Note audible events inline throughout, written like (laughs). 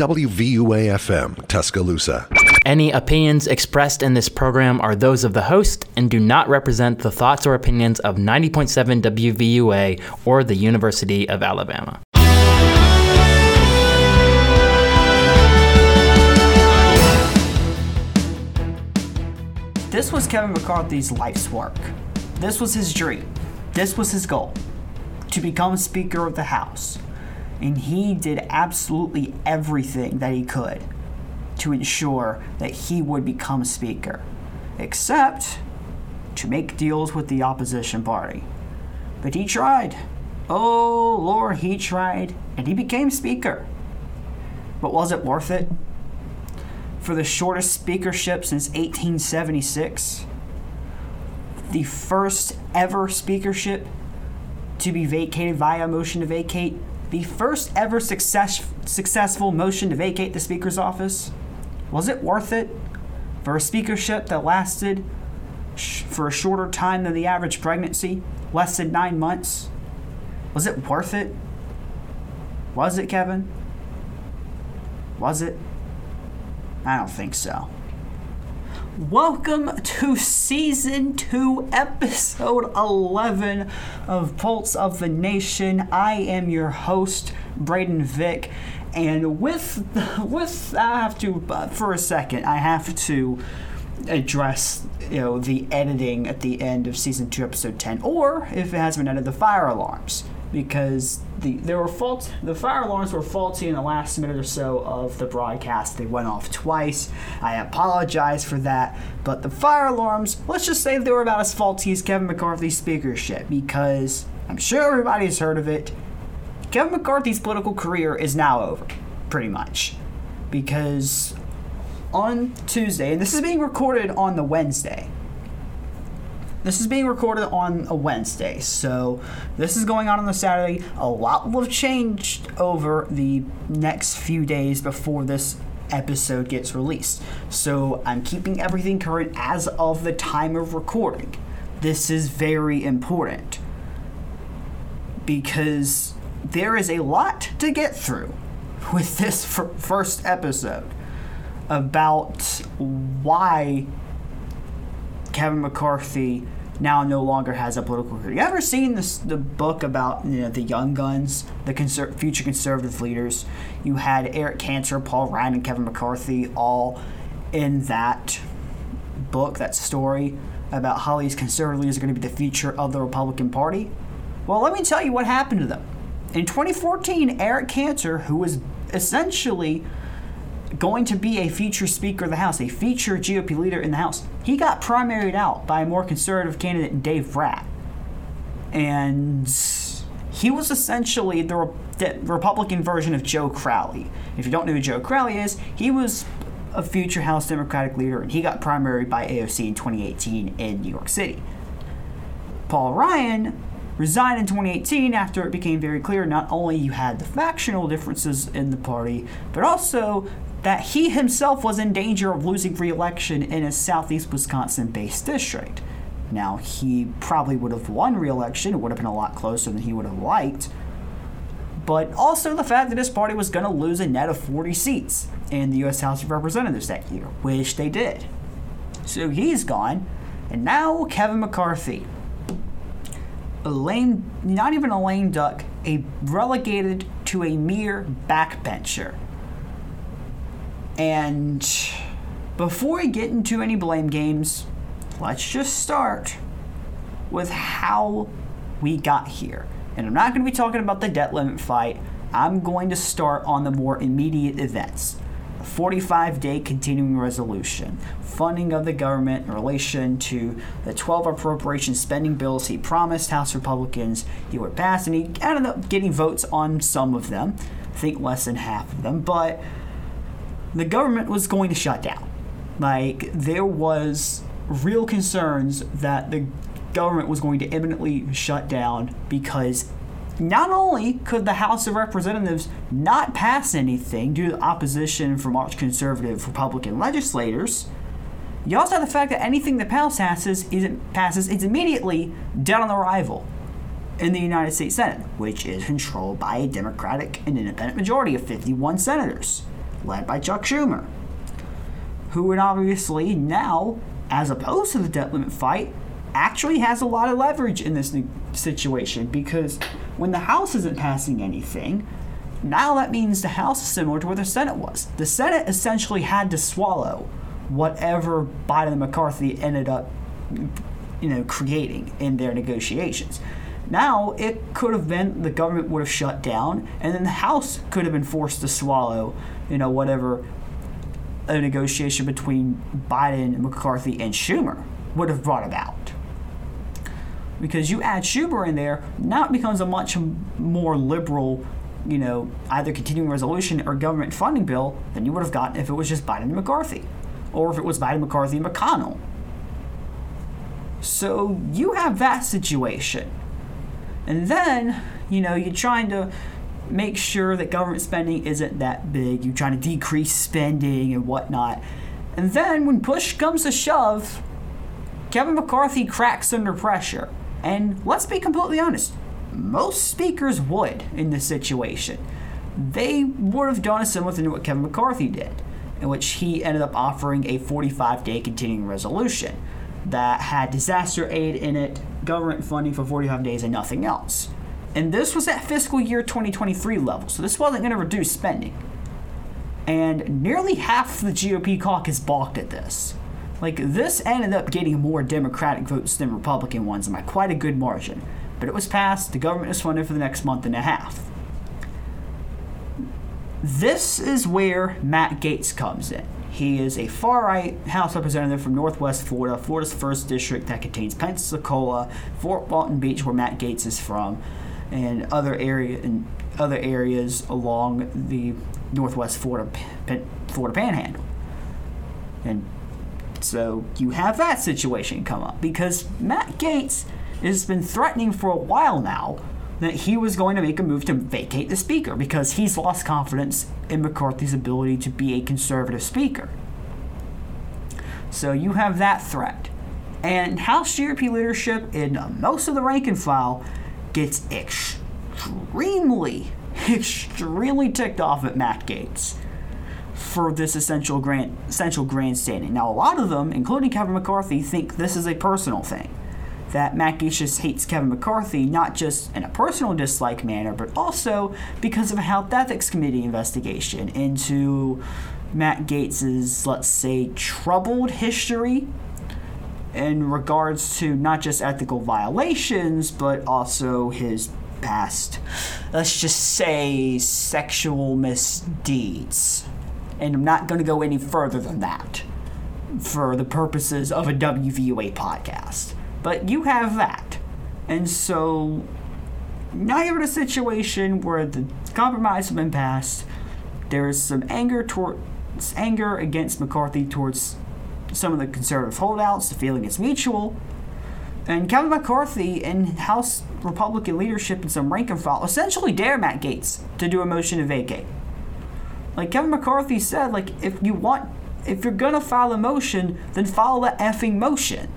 WVUA FM, Tuscaloosa. Any opinions expressed in this program are those of the host and do not represent the thoughts or opinions of 90.7 WVUA or the University of Alabama. This was Kevin McCarthy's life's work. This was his dream. This was his goal to become Speaker of the House. And he did absolutely everything that he could to ensure that he would become Speaker, except to make deals with the opposition party. But he tried. Oh, Lord, he tried, and he became Speaker. But was it worth it? For the shortest speakership since 1876, the first ever speakership to be vacated via motion to vacate, the first ever success, successful motion to vacate the Speaker's office. Was it worth it for a speakership that lasted sh- for a shorter time than the average pregnancy, less than nine months? Was it worth it? Was it, Kevin? Was it? I don't think so. Welcome to season 2, episode 11 of Pulse of the Nation. I am your host, Braden Vick, and with with I have to uh, for a second, I have to address you know the editing at the end of season 2 episode 10 or if it has been edited the fire alarms because the there were fault the fire alarms were faulty in the last minute or so of the broadcast. They went off twice. I apologize for that, but the fire alarms, let's just say they were about as faulty as Kevin McCarthy's speakership because I'm sure everybody's heard of it. Kevin McCarthy's political career is now over, pretty much, because on Tuesday, and this is being recorded on the Wednesday. This is being recorded on a Wednesday, so this is going on on the Saturday. A lot will have changed over the next few days before this episode gets released. So I'm keeping everything current as of the time of recording. This is very important because there is a lot to get through with this first episode about why Kevin McCarthy now no longer has a political career. You ever seen this the book about you know, the Young Guns, the conser- future conservative leaders? You had Eric Cantor, Paul Ryan, and Kevin McCarthy all in that book, that story about how these conservative leaders are going to be the future of the Republican Party. Well, let me tell you what happened to them. In 2014, Eric Cantor, who was essentially going to be a future Speaker of the House, a future GOP leader in the House, he got primaried out by a more conservative candidate, Dave Brat. And he was essentially the, Re- the Republican version of Joe Crowley. If you don't know who Joe Crowley is, he was a future House Democratic leader, and he got primaried by AOC in 2018 in New York City. Paul Ryan resigned in 2018 after it became very clear not only you had the factional differences in the party, but also that he himself was in danger of losing re-election in a southeast Wisconsin-based district. Now, he probably would have won re-election, it would have been a lot closer than he would have liked, but also the fact that his party was going to lose a net of 40 seats in the U.S. House of Representatives that year, which they did. So he's gone, and now Kevin McCarthy, a lame, not even a lame duck, a relegated to a mere backbencher. And before we get into any blame games, let's just start with how we got here. And I'm not going to be talking about the debt limit fight. I'm going to start on the more immediate events. A 45 day continuing resolution, funding of the government in relation to the 12 appropriation spending bills he promised House Republicans he would pass, and he ended up getting votes on some of them. I think less than half of them, but the government was going to shut down. Like, there was real concerns that the government was going to imminently shut down because not only could the House of Representatives not pass anything due to opposition from arch conservative Republican legislators, you also have the fact that anything the House passes isn't passes is immediately dead on arrival in the United States Senate, which is controlled by a Democratic and independent majority of 51 senators. Led by Chuck Schumer, who would obviously now, as opposed to the debt limit fight, actually has a lot of leverage in this situation because when the House isn't passing anything, now that means the House is similar to where the Senate was. The Senate essentially had to swallow whatever Biden and McCarthy ended up, you know, creating in their negotiations. Now it could have been the government would have shut down, and then the House could have been forced to swallow, you know, whatever a negotiation between Biden, McCarthy, and Schumer would have brought about. Because you add Schumer in there, now it becomes a much more liberal, you know, either continuing resolution or government funding bill than you would have gotten if it was just Biden and McCarthy, or if it was Biden, McCarthy, and McConnell. So you have that situation. And then, you know, you're trying to make sure that government spending isn't that big. You're trying to decrease spending and whatnot. And then when push comes to shove, Kevin McCarthy cracks under pressure. And let's be completely honest, most speakers would in this situation. They would have done a similar thing to what Kevin McCarthy did, in which he ended up offering a 45 day continuing resolution that had disaster aid in it, government funding for 45 days, and nothing else. And this was at fiscal year 2023 level, so this wasn't going to reduce spending. And nearly half the GOP caucus balked at this. Like, this ended up getting more Democratic votes than Republican ones by quite a good margin. But it was passed, the government is funded for the next month and a half. This is where Matt Gaetz comes in. He is a far right House representative from Northwest Florida, Florida's first district that contains Pensacola, Fort Walton Beach, where Matt Gaetz is from, and other area and other areas along the Northwest Florida Florida Panhandle. And so you have that situation come up because Matt Gaetz has been threatening for a while now that he was going to make a move to vacate the speaker because he's lost confidence in McCarthy's ability to be a conservative speaker. So you have that threat. And House GOP leadership in most of the rank and file gets extremely, (laughs) extremely ticked off at Matt Gaetz for this essential grand essential grandstanding. Now a lot of them, including Kevin McCarthy, think this is a personal thing that Matt Gaetz just hates Kevin McCarthy, not just in a personal dislike manner, but also because of a Health Ethics Committee investigation into Matt Gaetz's, let's say, troubled history in regards to not just ethical violations, but also his past, let's just say, sexual misdeeds. And I'm not going to go any further than that for the purposes of a WVUA podcast. But you have that. And so now you're in a situation where the compromise has been passed. There is some anger towards anger against McCarthy towards some of the conservative holdouts. The feeling is mutual. And Kevin McCarthy and House Republican leadership and some rank and file essentially dare Matt Gaetz to do a motion to vacate. Like Kevin McCarthy said, like if you want, if you're gonna file a motion, then file the effing motion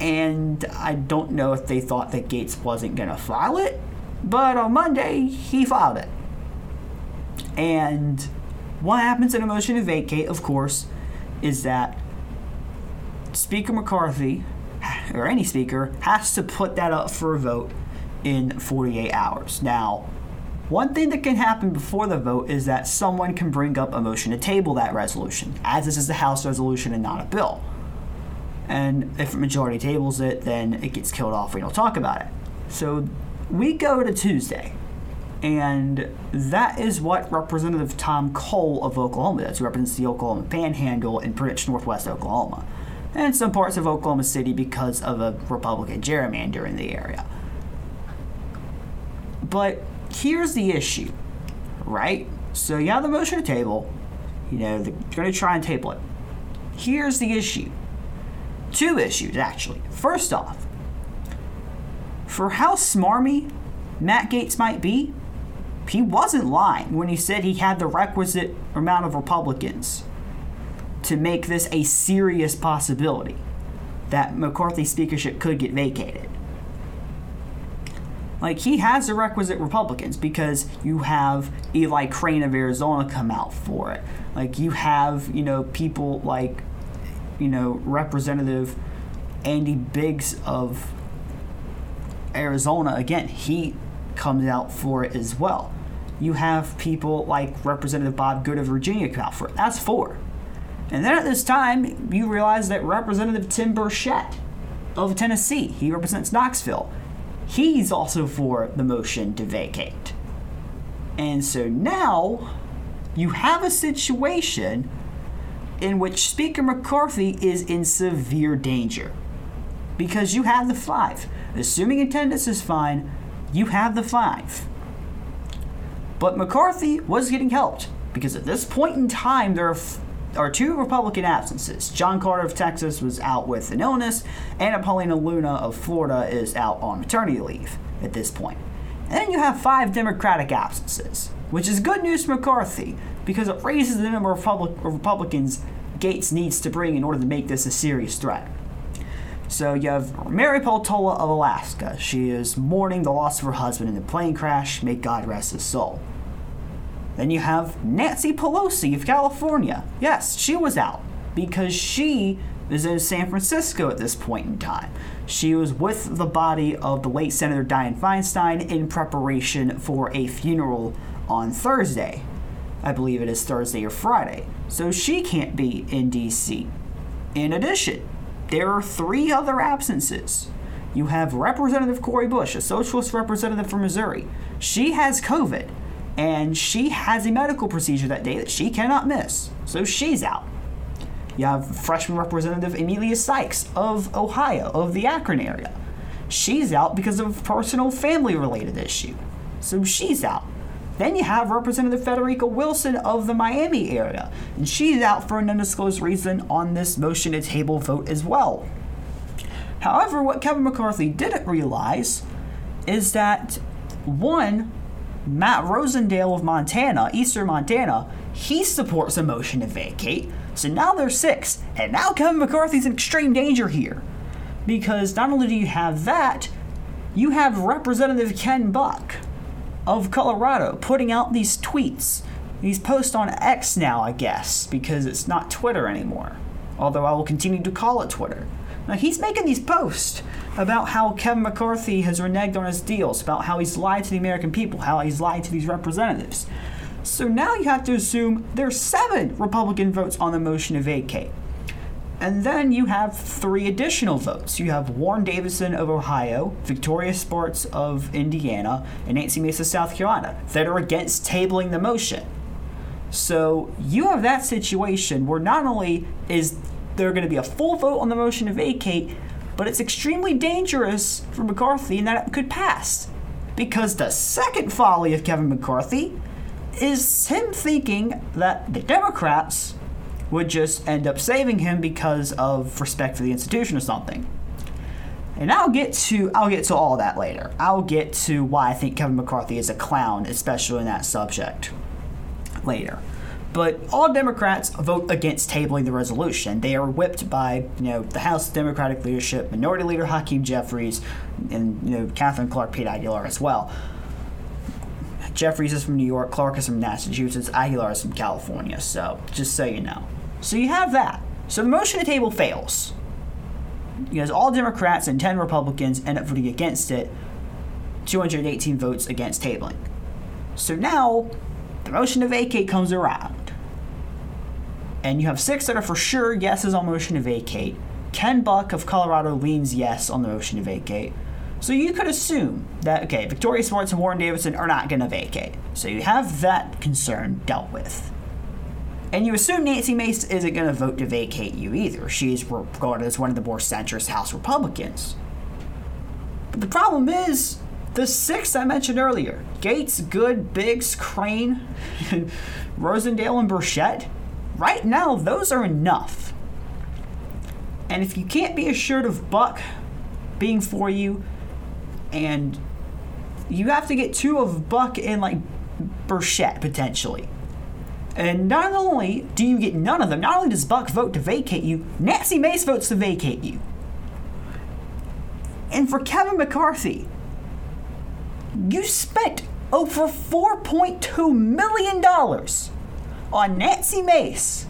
and I don't know if they thought that Gaetz wasn't going to file it, but on Monday he filed it. And what happens in a motion to vacate, of course, is that Speaker McCarthy, (sighs) or any speaker, has to put that up for a vote in 48 hours. Now, one thing that can happen before the vote is that someone can bring up a motion to table that resolution, as this is a House resolution and not a bill. And if a majority tables it, then it gets killed off. We don't talk about it. So we go to Tuesday. And that is what Representative Tom Cole of Oklahoma does. He represents the Oklahoma Panhandle and pretty much northwest Oklahoma. And some parts of Oklahoma City because of a Republican gerrymander in the area. But here's the issue, right? So you have the motion to table. You know, they're going to try and table it. Here's the issue Two issues, actually. First off, for how smarmy Matt Gaetz might be, he wasn't lying when he said he had the requisite amount of Republicans to make this a serious possibility that McCarthy's speakership could get vacated. Like he has the requisite Republicans because you have Eli Crane of Arizona come out for it. Like you have, you know, people like, you know, Representative Andy Biggs of Arizona. Again, he comes out for it as well. You have people like Representative Bob Good of Virginia come out for it. That's four. And then at this time, you realize that Representative Tim Burchett of Tennessee, he represents Knoxville, he's also for the motion to vacate. And so now you have a situation in which Speaker McCarthy is in severe danger because you have the five. Assuming attendance is fine, you have the five. But McCarthy was getting helped because at this point in time, there are, f- are two Republican absences. John Carter of Texas was out with an illness, and Paulina Luna of Florida is out on maternity leave at this point. And then you have five Democratic absences, which is good news for McCarthy because it raises the number of Republic- Republicans Gaetz needs to bring in order to make this a serious threat. So you have Mary Peltola of Alaska. She is mourning the loss of her husband in the plane crash. May God rest his soul. Then you have Nancy Pelosi of California. Yes, she was out because she is in San Francisco at this point in time. She was with the body of the late Senator Dianne Feinstein in preparation for a funeral on Thursday. I believe it is Thursday or Friday. So she can't be in D.C. In addition, there are three other absences. You have Representative Cori Bush, a socialist representative from Missouri. She has COVID, and she has a medical procedure that day that she cannot miss, so she's out. You have freshman Representative Emilia Sykes of Ohio, of the Akron area. She's out because of a personal family related issue, so she's out. Then you have Representative Frederica Wilson of the Miami area, and she's out for an undisclosed reason on this motion to table vote as well. However, what Kevin McCarthy didn't realize is that one, Matt Rosendale of Montana, Eastern Montana, he supports a motion to vacate. So now there's six, and now Kevin McCarthy's in extreme danger here. Because not only do you have that, you have Representative Ken Buck of Colorado putting out these tweets. These posts on X now, I guess, because it's not Twitter anymore. Although I will continue to call it Twitter. Now he's making these posts about how Kevin McCarthy has reneged on his deals, about how he's lied to the American people, how he's lied to these representatives. So now you have to assume there's seven Republican votes on the motion to vacate. And then you have three additional votes. You have Warren Davidson of Ohio, Victoria Spartz of Indiana, and Nancy Mace of South Carolina that are against tabling the motion. So you have that situation where not only is there going to be a full vote on the motion to vacate, but it's extremely dangerous for McCarthy and that it could pass. Because the second folly of Kevin McCarthy is him thinking that the Democrats would just end up saving him because of respect for the institution or something. And I'll get to I'll get to all that later. I'll get to why I think Kevin McCarthy is a clown, especially in that subject later. But all Democrats vote against tabling the resolution. They are whipped by, you know, the House Democratic leadership, Minority Leader Hakeem Jeffries, and you know Katherine Clark Pete Aguilar as well. Jeffries is from New York, Clark is from Massachusetts, Aguilar is from California. So just so you know. So you have that. So the motion to table fails. Because all Democrats and 10 Republicans end up voting against it, 218 votes against tabling. So now the motion to vacate comes around. And you have six that are for sure yeses on motion to vacate. Ken Buck of Colorado leans yes on the motion to vacate. So you could assume that, okay, Victoria Spartz and Warren Davidson are not going to vacate. So you have that concern dealt with. And you assume Nancy Mace isn't going to vote to vacate you either. She's regarded as one of the more centrist House Republicans. But the problem is the six I mentioned earlier Gaetz, Good, Biggs, Crane, (laughs) Rosendale, and Burchett right now, those are enough. And if you can't be assured of Buck being for you, and you have to get two of Buck and like Burchett potentially. And not only do you get none of them, not only does Buck vote to vacate you, Nancy Mace votes to vacate you. And for Kevin McCarthy, You spent over $4.2 million on Nancy Mace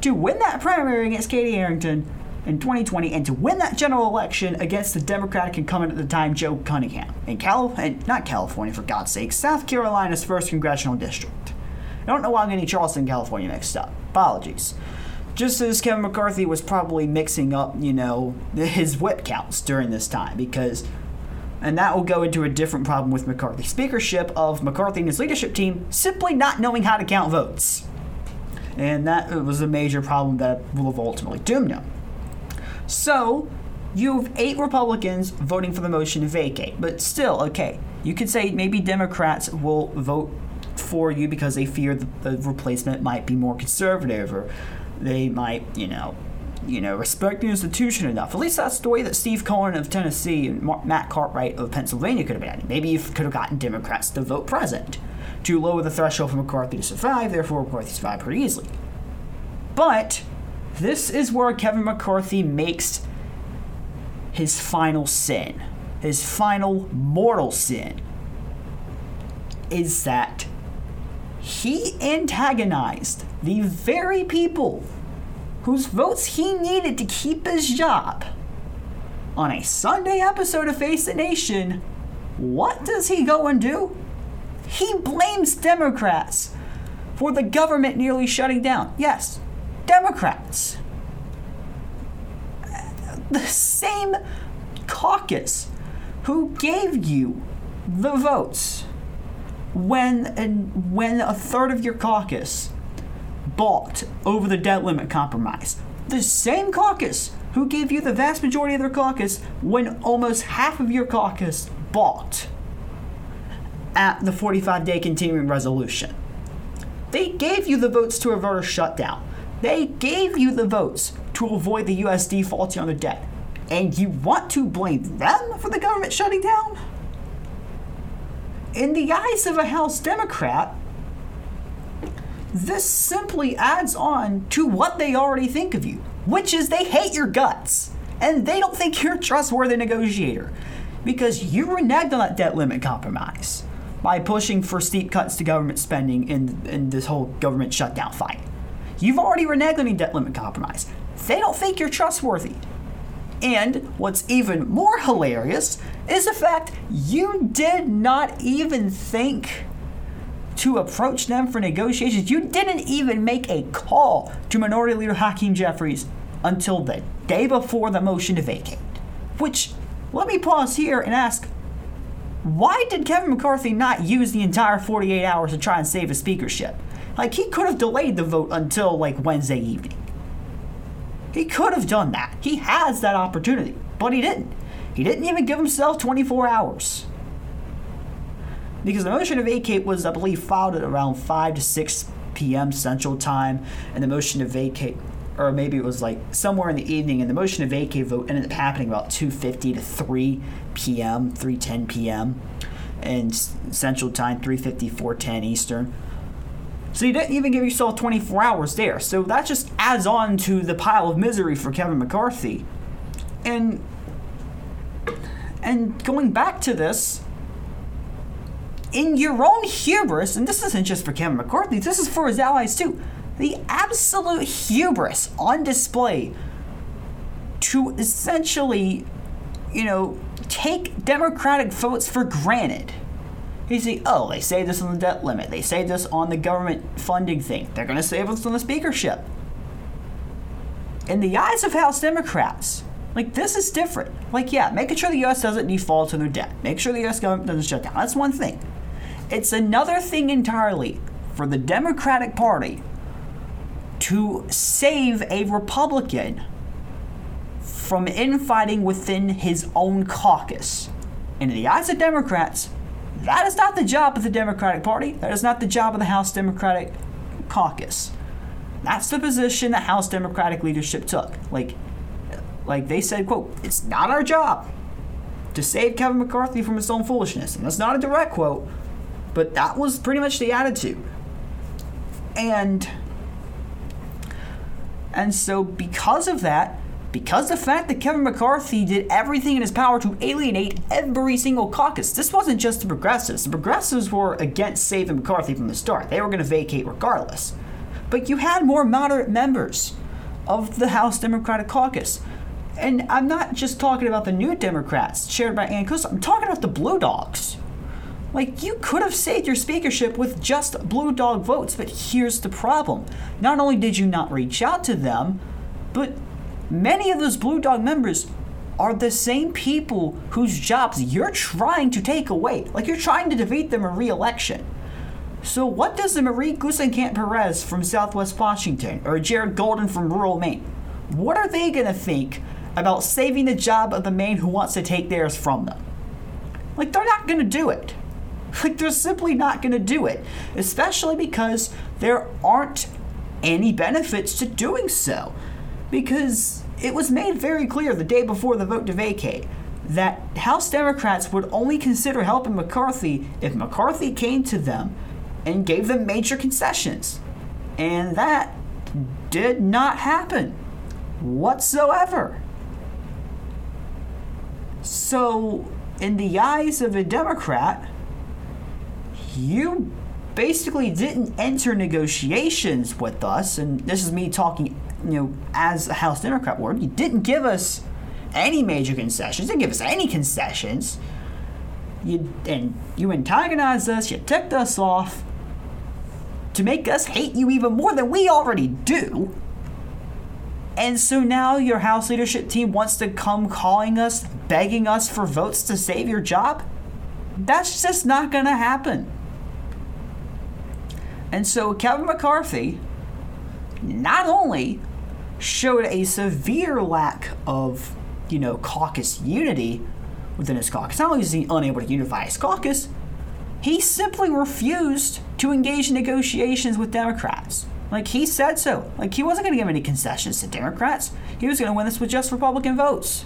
to win that primary against Katie Arrington in 2020 and to win that general election against the Democratic incumbent at the time, Joe Cunningham, in Cal- not California, for God's sake, South Carolina's first congressional district. I don't know why I'm getting Charleston, California mixed up. Apologies. Just as Kevin McCarthy was probably mixing up, you know, (laughs) his whip counts during this time, because and that will go into a different problem with McCarthy's speakership of McCarthy and his leadership team simply not knowing how to count votes. And that was a major problem that will have ultimately doomed him. So, you have eight Republicans voting for the motion to vacate, but still, okay, you could say maybe Democrats will vote for you because they fear the, the replacement might be more conservative or they might, you know, you know, respect the institution enough. At least that's the way that Steve Cohen of Tennessee and Matt Cartwright of Pennsylvania could have been. Maybe you could have gotten Democrats to vote present to lower the threshold for McCarthy to survive, therefore McCarthy survived pretty easily. But this is where Kevin McCarthy makes his final sin, his final mortal sin, is that he antagonized the very people whose votes he needed to keep his job. On a Sunday episode of Face the Nation, what does he go and do? He blames Democrats for the government nearly shutting down. Yes, Democrats. The same caucus who gave you the votes when when a third of your caucus balked over the debt limit compromise. The same caucus who gave you the vast majority of their caucus when almost half of your caucus balked at the 45 day continuing resolution. They gave you the votes to avert a shutdown. They gave you the votes to avoid the U.S. defaulting on the debt. And you want to blame them for the government shutting down? In the eyes of a House Democrat, this simply adds on to what they already think of you, which is they hate your guts and they don't think you're a trustworthy negotiator because you reneged on that debt limit compromise by pushing for steep cuts to government spending in, in this whole government shutdown fight. You've already reneged on your debt limit compromise. They don't think you're trustworthy. And what's even more hilarious is the fact you did not even think to approach them for negotiations. You didn't even make a call to Minority Leader Hakeem Jeffries until the day before the motion to vacate. Which, let me pause here and ask why did Kevin McCarthy not use the entire 48 hours to try and save his speakership? Like, he could have delayed the vote until like Wednesday evening. He could have done that. He has that opportunity, but he didn't. He didn't even give himself 24 hours. Because the motion to vacate was, I believe, filed at around 5 to 6 p.m. Central Time, and the motion to vacate, or maybe it was like somewhere in the evening, and the motion to vacate vote ended up happening about 2:50 to 3 p.m., 3:10 p.m. and Central Time, 3:50, 4:10 Eastern. So you didn't even give yourself 24 hours there. So that just adds on to the pile of misery for Kevin McCarthy. And and going back to this, in your own hubris, and this isn't just for Kevin McCarthy, this is for his allies too, the absolute hubris on display to essentially, you know, take Democratic votes for granted. You see, oh, they say this on the debt limit, they say this on the government funding thing, they're going to save us on the speakership. In the eyes of House Democrats, like this is different. Like, yeah, making sure the U.S. doesn't default on their debt, make sure the U.S. government doesn't shut down. That's one thing. It's another thing entirely for the Democratic Party to save a Republican from infighting within his own caucus. And in the eyes of Democrats, that is not the job of the Democratic Party. That is not the job of the House Democratic Caucus. That's the position the House Democratic leadership took. Like, like they said, quote, it's not our job to save Kevin McCarthy from his own foolishness. And that's not a direct quote, but that was pretty much the attitude. And and so because of that, because the fact that Kevin McCarthy did everything in his power to alienate every single caucus. This wasn't just the progressives. The progressives were against saving McCarthy from the start. They were going to vacate regardless. But you had more moderate members of the House Democratic Caucus. And I'm not just talking about the new Democrats chaired by Annie Kuster. I'm talking about the Blue Dogs. Like, you could have saved your speakership with just Blue Dog votes, but here's the problem. Not only did you not reach out to them, but Many of those Blue Dog members are the same people whose jobs you're trying to take away. Like you're trying to defeat them in re-election. So what does the Marie Gluesenkamp Perez from Southwest Washington or Jared Golden from rural Maine, what are they gonna think about saving the job of the man who wants to take theirs from them? Like they're not gonna do it. (laughs) Like they're simply not gonna do it, especially because there aren't any benefits to doing so because it was made very clear the day before the vote to vacate that House Democrats would only consider helping McCarthy if McCarthy came to them and gave them major concessions. And that did not happen whatsoever. So, in the eyes of a Democrat, you basically didn't enter negotiations with us, and this is me talking you know, as a House Democrat you didn't give us any major concessions. You didn't give us any concessions. You and you antagonized us. You ticked us off to make us hate you even more than we already do. And so now your House leadership team wants to come calling us, begging us for votes to save your job? That's just not going to happen. And so Kevin McCarthy not only showed a severe lack of, you know, caucus unity within his caucus. Not only is he unable to unify his caucus, he simply refused to engage in negotiations with Democrats. Like he said so. Like he wasn't going to give any concessions to Democrats. He was going to win this with just Republican votes.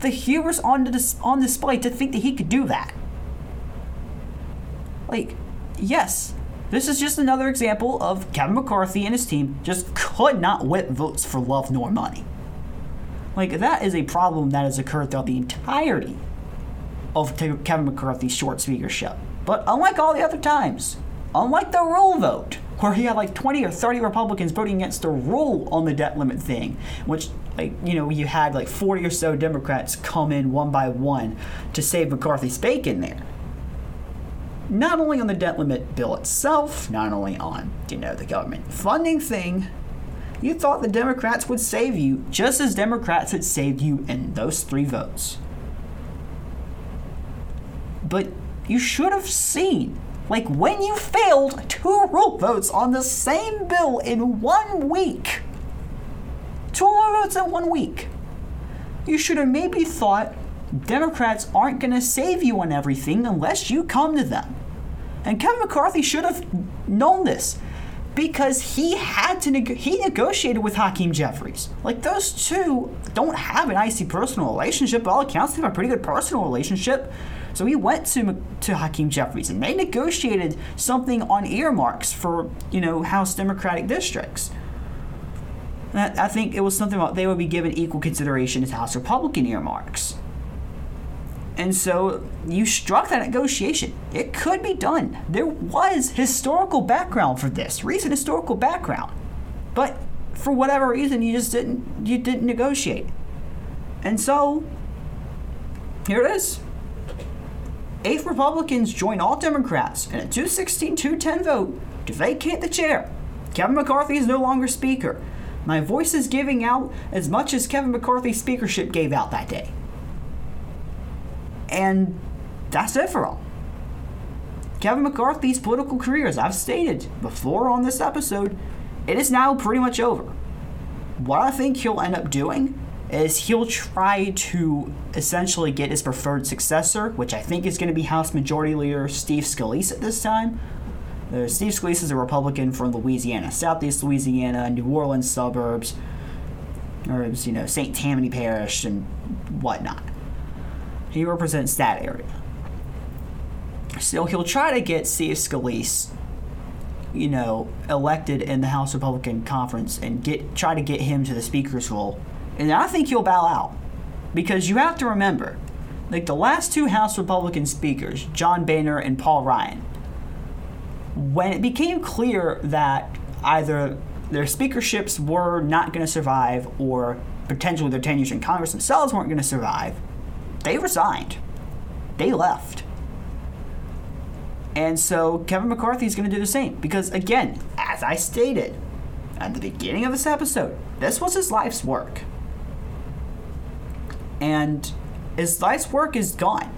The hubris on, dis- on display to think that he could do that. Like, yes, this is just another example of Kevin McCarthy and his team just could not whip votes for love nor money. Like, that is a problem that has occurred throughout the entirety of Kevin McCarthy's short speakership. But unlike all the other times, unlike the rule vote, where he had like 20 or 30 Republicans voting against the rule on the debt limit thing, which, like, you know, you had like 40 or so Democrats come in one by one to save McCarthy's bacon there not only on the debt limit bill itself, not only on, you know, the government funding thing, you thought the Democrats would save you just as Democrats had saved you in those three votes. But you should have seen, like when you failed two rule votes on the same bill in one week, two rule votes in one week, you should have maybe thought Democrats aren't going to save you on everything unless you come to them. And Kevin McCarthy should have known this because he had to neg- he negotiated with Hakeem Jeffries. Like those two don't have an icy personal relationship. By all accounts, they have a pretty good personal relationship. So he went to to Hakeem Jeffries and they negotiated something on earmarks for you know House Democratic districts. I think it was something about they would be given equal consideration as House Republican earmarks. And so you struck that negotiation. It could be done. There was historical background for this, recent historical background. But for whatever reason you just didn't you didn't negotiate. And so here it is. Eight Republicans join all Democrats in a 216-210 vote to vacate the chair. Kevin McCarthy is no longer speaker. My voice is giving out as much as Kevin McCarthy's speakership gave out that day. And that's it for all. Kevin McCarthy's political career, as I've stated before on this episode, it is now pretty much over. What I think he'll end up doing is he'll try to essentially get his preferred successor, which I think is going to be House Majority Leader Steve Scalise at this time. Uh, Steve Scalise is a Republican from Louisiana, Southeast Louisiana, New Orleans suburbs, or you know St. Tammany Parish and whatnot. He represents that area. So he'll try to get Steve Scalise, you know, elected in the House Republican Conference and get try to get him to the Speaker's role And I think he'll bow out. Because you have to remember, like the last two House Republican speakers, John Boehner and Paul Ryan, when it became clear that either their speakerships were not going to survive or potentially their tenures in Congress themselves weren't going to survive, they resigned. They left. And so Kevin McCarthy is going to do the same. Because, again, as I stated at the beginning of this episode, this was his life's work. And his life's work is gone.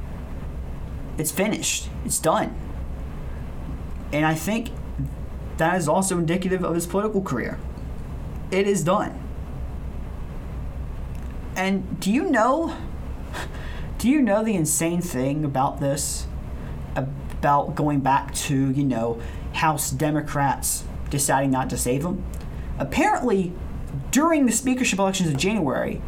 It's finished. It's done. And I think that is also indicative of his political career. It is done. And do you know (laughs) do you know the insane thing about this? About going back to, you know, House Democrats deciding not to save him? Apparently, during the speakership elections of January,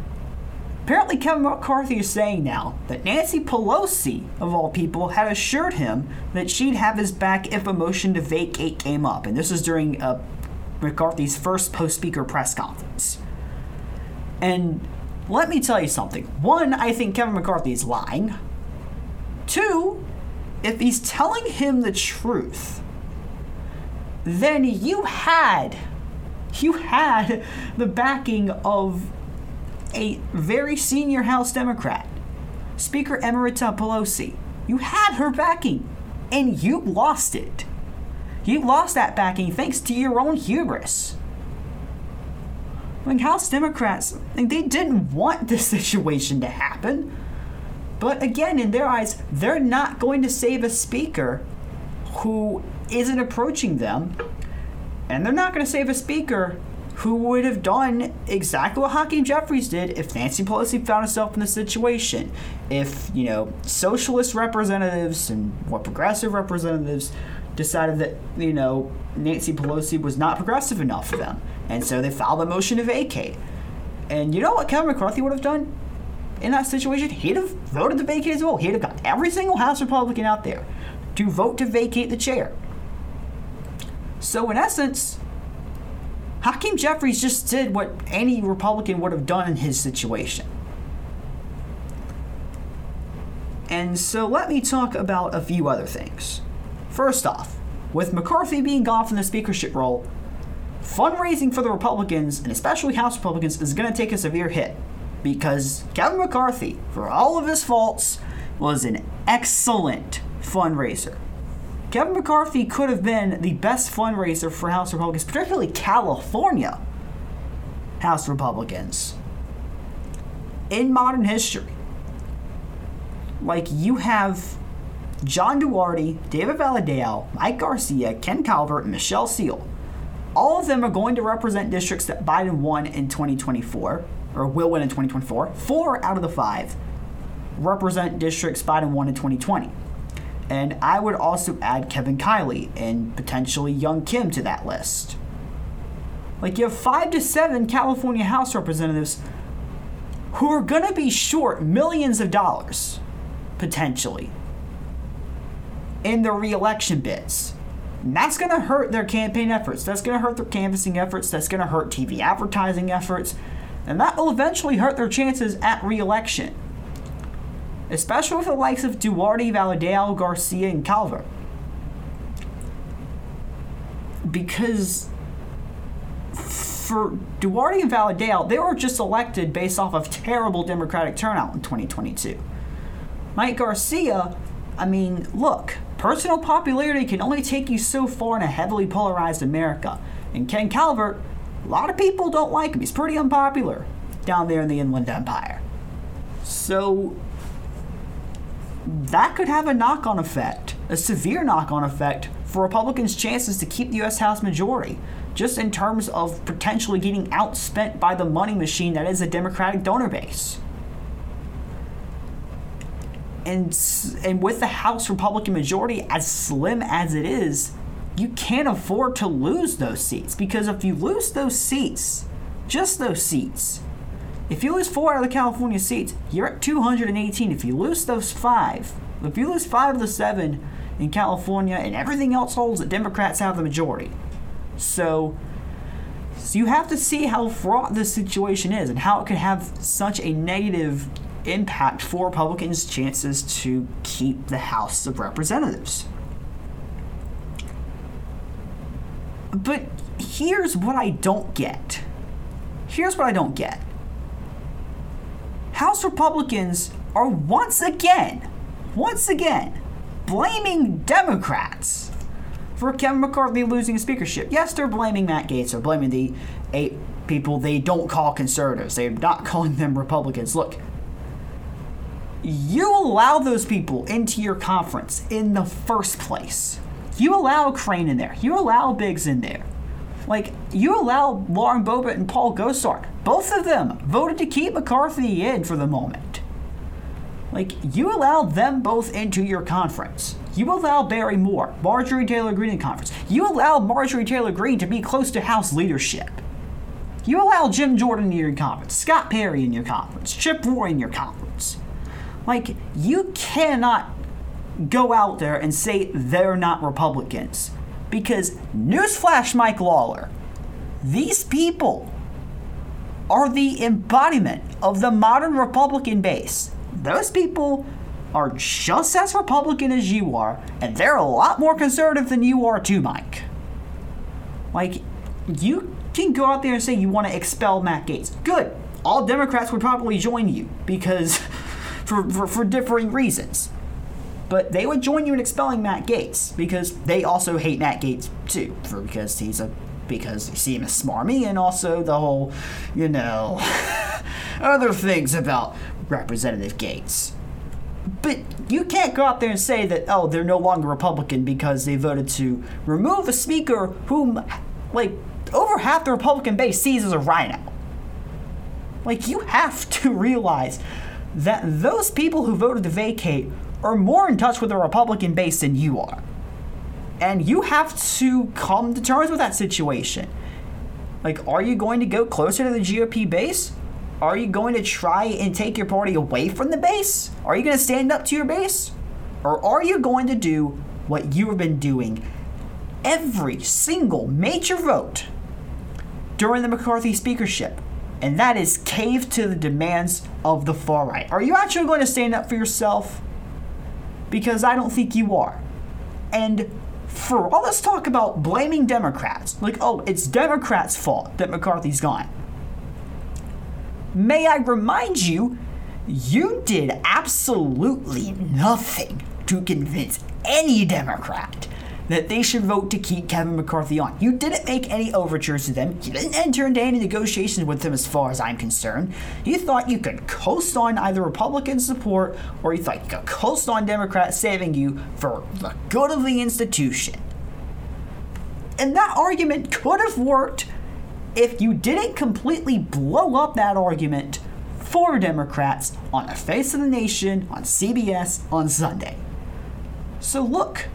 apparently Kevin McCarthy is saying now that Nancy Pelosi, of all people, had assured him that she'd have his back if a motion to vacate came up. And this was during uh, McCarthy's first post speaker press conference. And let me tell you something. One, I think Kevin McCarthy is lying. Two, if he's telling him the truth, then you had you had the backing of a very senior House Democrat, Speaker Emerita Pelosi. You had her backing, and you lost it. You lost that backing thanks to your own hubris. Like House Democrats, they didn't want this (laughs) situation to happen. But again, in their eyes, they're not going to save a speaker who isn't approaching them. And they're not going to save a speaker who would have done exactly what Hakeem Jeffries did if Nancy Pelosi found herself in the situation. If, you know, socialist representatives and what progressive representatives decided that, you know, Nancy Pelosi was not progressive enough for them. And so they filed a motion to vacate. And you know what Kevin McCarthy would have done in that situation? He'd have voted to vacate as well. He'd have got every single House Republican out there to vote to vacate the chair. So, in essence, Hakeem Jeffries just did what any Republican would have done in his situation. And so, let me talk about a few other things. First off, with McCarthy being gone from the speakership role, fundraising for the Republicans, and especially House Republicans, is going to take a severe hit because Kevin McCarthy, for all of his faults, was an excellent fundraiser. Kevin McCarthy could have been the best fundraiser for House Republicans, particularly California House Republicans, in modern history. Like, you have John Duarte, David Valadao, Mike Garcia, Ken Calvert, and Michelle Steel all of them are going to represent districts that Biden won in 2024, or will win in 2024. Four out of the five represent districts Biden won in 2020. And I would also add Kevin Kiley and potentially Young Kim to that list. Like you have five to seven California House representatives who are going to be short millions of dollars, potentially, in their reelection bids. And that's going to hurt their campaign efforts. That's going to hurt their canvassing efforts. That's going to hurt TV advertising efforts. And that will eventually hurt their chances at reelection. Especially with the likes of Duarte, Valadao, Garcia, and Calvert. Because for Duarte and Valadao, they were just elected based off of terrible Democratic turnout in 2022. Mike Garcia, I mean, look, Personal popularity can only take you so far in a heavily polarized America. And Ken Calvert, a lot of people don't like him. He's pretty unpopular down there in the Inland Empire. So that could have a knock on effect, a severe knock on effect for Republicans' chances to keep the U.S. House majority, just in terms of potentially getting outspent by the money machine that is the Democratic donor base and and with the House Republican majority as slim as it is, you can't afford to lose those seats because if you lose those seats, just those seats, if you lose four out of the California seats, you're at 218. If you lose those five, if you lose five of the seven in California and everything else holds that Democrats have the majority. So So you have to see how fraught this situation is and how it could have such a negative impact for Republicans' chances to keep the House of Representatives. But here's what I don't get. Here's what I don't get. House Republicans are once again, once again, blaming Democrats for Kevin McCarthy losing his speakership. Yes, they're blaming Matt Gaetz. They're blaming the eight people they don't call conservatives. They're not (laughs) calling them Republicans. Look, you allow those people into your conference in the first place. You allow Crane in there. You allow Biggs in there. Like, you allow Lauren Boebert and Paul Gosar. Both of them voted to keep McCarthy in for the moment. Like, you allow them both into your conference. You allow Barry Moore, Marjorie Taylor Greene in conference. You allow Marjorie Taylor Greene to be close to House leadership. You allow Jim Jordan in your conference, Scott Perry in your conference, Chip Roy in your conference. Like, you cannot go out there and say they're not Republicans. Because, newsflash, Mike Lawler, these people are the embodiment of the modern Republican base. Those people are just as Republican as you are, and they're a lot more conservative than you are, too, Mike. Like, you can go out there and say you want to expel Matt Gaetz. Good. All Democrats would probably join you because (laughs) for, for, for differing reasons. But they would join you in expelling Matt Gaetz because they also hate Matt Gaetz too, for because he's a because they see him as smarmy and also the whole, you know, (laughs) other things about Representative Gaetz. But you can't go out there and say that, oh, they're no longer Republican because they voted to remove a speaker whom, like, over half the Republican base sees as a rhino. Like, you have to realize that those people who voted to vacate are more in touch with the Republican base than you are. And you have to come to terms with that situation. Like, are you going to go closer to the GOP base? Are you going to try and take your party away from the base? Are you going to stand up to your base? Or are you going to do what you have been doing every single major vote during the McCarthy speakership? And that is cave to the demands of the far right. Are you actually going to stand up for yourself? Because I don't think you are. And for oh, all this talk about blaming Democrats, like, oh, it's Democrats' fault that McCarthy's gone. May I remind you, you did absolutely nothing to convince any Democrat that they should vote to keep Kevin McCarthy on. You didn't make any overtures to them. You didn't enter into any negotiations with them, as far as I'm concerned. You thought you could coast on either Republican support or you thought you could coast on Democrats saving you for the good of the institution. And that argument could have worked if you didn't completely blow up that argument for Democrats on the face of the nation, on CBS, on Sunday. So look,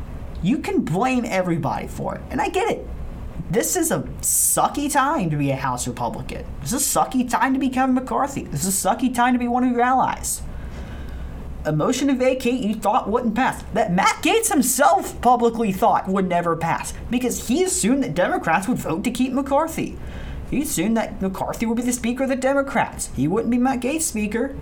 you can blame everybody for it, and I get it. This is a sucky time to be a House Republican. This is a sucky time to be Kevin McCarthy. This is a sucky time to be one of your allies. A motion to vacate you thought wouldn't pass. That Matt Gaetz himself publicly thought would never pass because he assumed that Democrats would vote to keep McCarthy. He assumed that McCarthy would be the Speaker of the Democrats. He wouldn't be Matt Gaetz Speaker.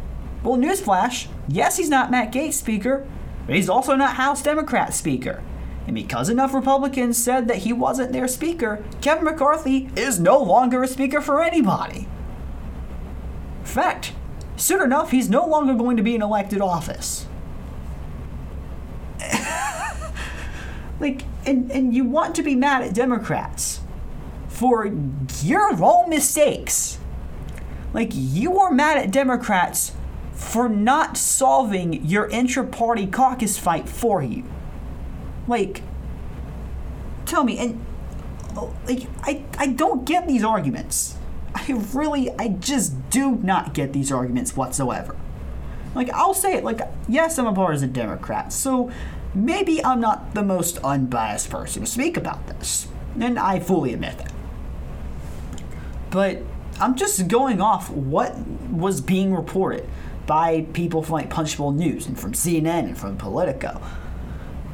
Well, newsflash yes, he's not Matt Gaetz Speaker, but he's also not House Democrat Speaker. And because enough Republicans said that he wasn't their Speaker, Kevin McCarthy is no longer a Speaker for anybody. Fact, soon enough, he's no longer going to be in elected office. (laughs) like, and, and you want to be mad at Democrats for your own mistakes. Like, you are mad at Democrats for not solving your intra party caucus fight for you. Like, tell me, and oh, like, I, I don't get these arguments. I really, I just do not get these arguments whatsoever. Like, I'll say it, like, yes, I'm a partisan Democrat, so maybe I'm not the most unbiased person to speak about this. And I fully admit that. But I'm just going off what was being reported by people from like Punchbowl News and from CNN and from Politico.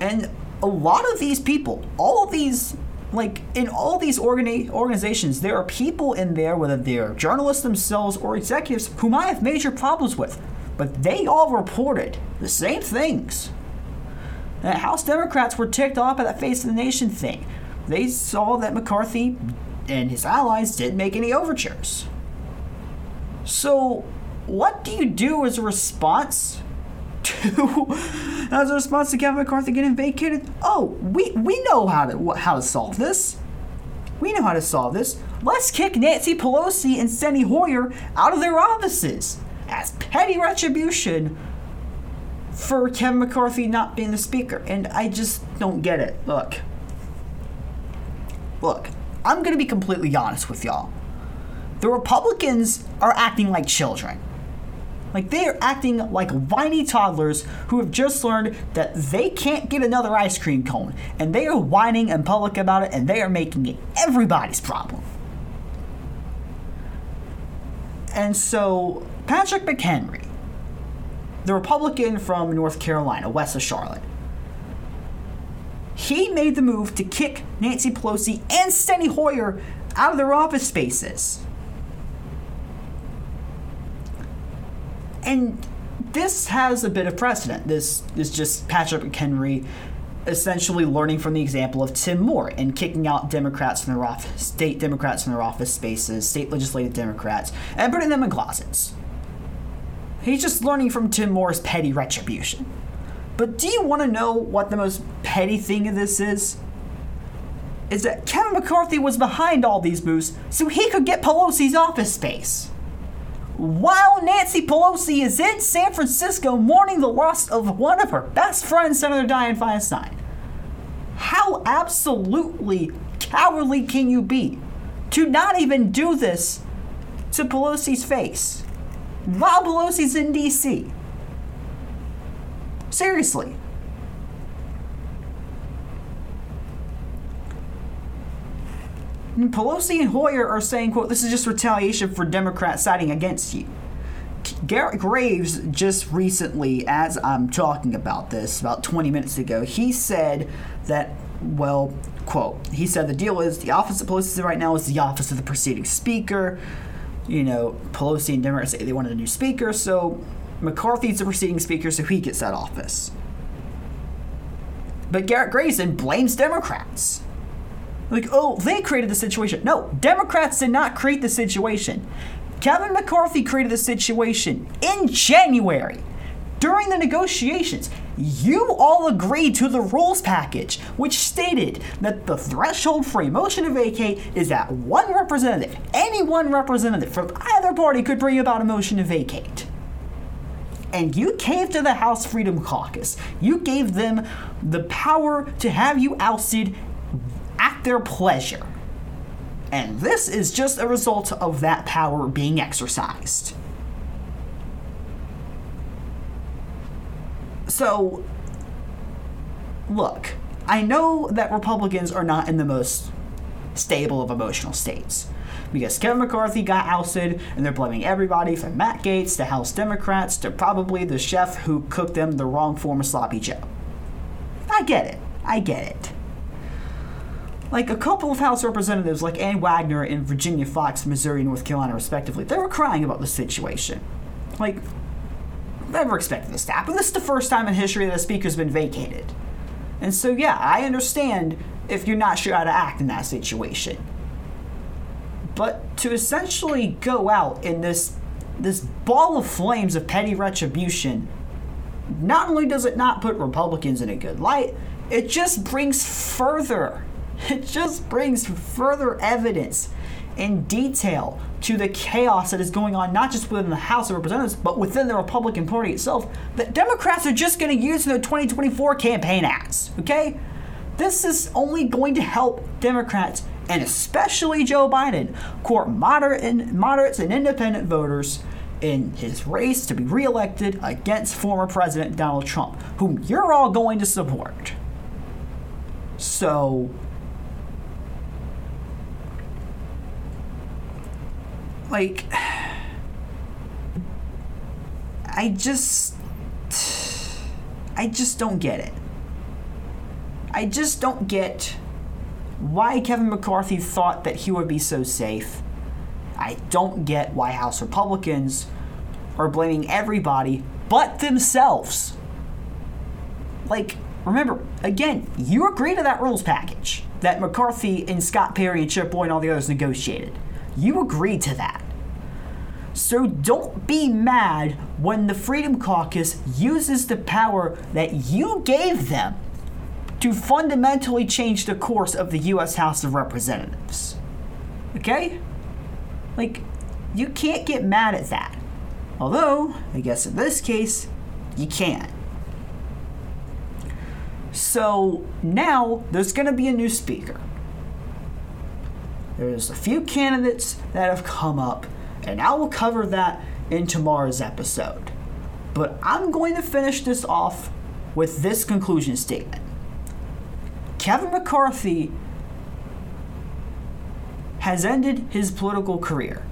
And a lot of these people, all of these like in all these organi- organizations, there are people in there, whether they're journalists themselves or executives, whom I have major problems with, but they all reported the same things. The House Democrats were ticked off at that Face of the Nation thing. They saw that McCarthy and his allies didn't make any overtures. So, what do you do as a response (laughs) as a response to Kevin McCarthy getting vacated? Oh, we we know how to how to solve this. We know how to solve this. Let's kick Nancy Pelosi and Steny Hoyer out of their offices as petty retribution for Kevin McCarthy not being the speaker. And I just don't get it. Look. Look, I'm going to be completely honest with y'all. The Republicans are acting like children. Like they are acting like whiny toddlers who have just learned that they can't get another ice cream cone, and they are whining in public about it, and they are making it everybody's problem. And so Patrick McHenry, the Republican from North Carolina, west of Charlotte, he made the move to kick Nancy Pelosi and Steny Hoyer out of their office spaces. And this has a bit of precedent. This is just Patrick McHenry essentially learning from the example of Tim Moore and kicking out Democrats from their office, state Democrats from their office spaces, state legislative Democrats, and putting them in closets. He's just learning from Tim Moore's petty retribution. But do you want to know what the most petty thing of this is? Is that Kevin McCarthy was behind all these moves so he could get Pelosi's office space while Nancy Pelosi is in San Francisco mourning the loss of one of her best friends, Senator Dianne Feinstein. How absolutely cowardly can you be to not even do this to Pelosi's face while Pelosi's in D.C.? Seriously. Pelosi and Hoyer are saying, quote, this is just retaliation for Democrats siding against you. Garrett Graves just recently, as I'm talking about this, about 20 minutes ago, he said that, well, quote, he said the deal is the office of Pelosi right now is the office of the preceding speaker. You know, Pelosi and Democrats say they wanted a new speaker, so McCarthy's the preceding speaker, so he gets that office. But Garrett Graves then blames Democrats. Like, oh, they created the situation. No, Democrats did not create the situation. Kevin McCarthy created the situation in January during the negotiations. You all agreed to the rules package, which stated that the threshold for a motion to vacate is that one representative, any one representative from either party, could bring about a motion to vacate. And you caved to the House Freedom Caucus. You gave them the power to have you ousted at their pleasure. And this is just a result of that power being exercised. So, look, I know that Republicans are not in the most stable of emotional states because Kevin McCarthy got ousted and they're blaming everybody from Matt Gaetz to House Democrats to probably the chef who cooked them the wrong form of sloppy joe. I get it. I get it like a couple of House representatives, like Ann Wagner and Virginia Foxx, Missouri, North Carolina, respectively, they were crying about the situation. Like, never expected this to happen. This is the first time in history that a speaker's been vacated. And so, yeah, I understand if you're not sure how to act in that situation. But to essentially go out in this this ball of flames of petty retribution, not only does it not put Republicans in a good light, it just brings further it just brings further evidence in detail to the chaos that is going on, not just within the House of Representatives, but within the Republican Party itself, that Democrats are just going to use in their 2024 campaign ads. Okay? This is only going to help Democrats, and especially Joe Biden, court moderate and, moderates and independent voters in his race to be reelected against former President Donald Trump, whom you're all going to support. So, like I just I just don't get it. I just don't get why Kevin McCarthy thought that he would be so safe. I don't get why House Republicans are blaming everybody but themselves. Like, remember, again, you agreed to that rules package that McCarthy and Scott Perry and Chip Roy and all the others negotiated. You agreed to that. So don't be mad when the Freedom Caucus uses the power that you gave them to fundamentally change the course of the U.S. House of Representatives. Okay? Like, you can't get mad at that. Although, I guess in this case, you can. So now there's going to be a new speaker. There's a few candidates that have come up, and I will cover that in tomorrow's episode. But I'm going to finish this off with this conclusion statement. Kevin McCarthy has ended his political career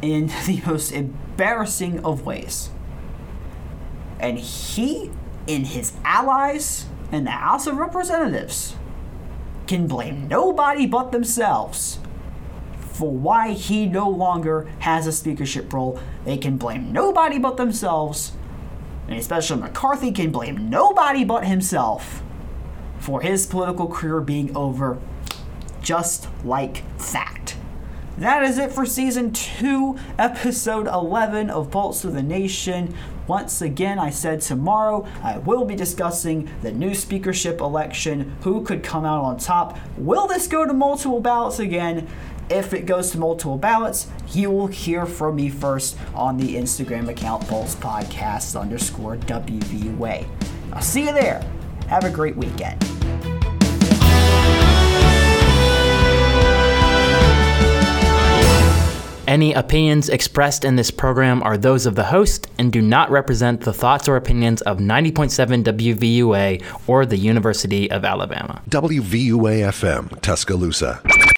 in (laughs) the most embarrassing of ways. And he and his allies in the House of Representatives can blame nobody but themselves for why he no longer has a speakership role. They can blame nobody but themselves, and especially McCarthy can blame nobody but himself for his political career being over just like that. That is it for season 2, episode 11 of Pulse of the Nation. Once again, I said tomorrow I will be discussing the new speakership election, who could come out on top. Will this go to multiple ballots again? If it goes to multiple ballots, you will hear from me first on the Instagram account Pulse Podcast underscore WVUA. I'll see you there. Have a great weekend. Any opinions expressed in this program are those of the host and do not represent the thoughts or opinions of 90.7 WVUA or the University of Alabama. WVUA FM, Tuscaloosa.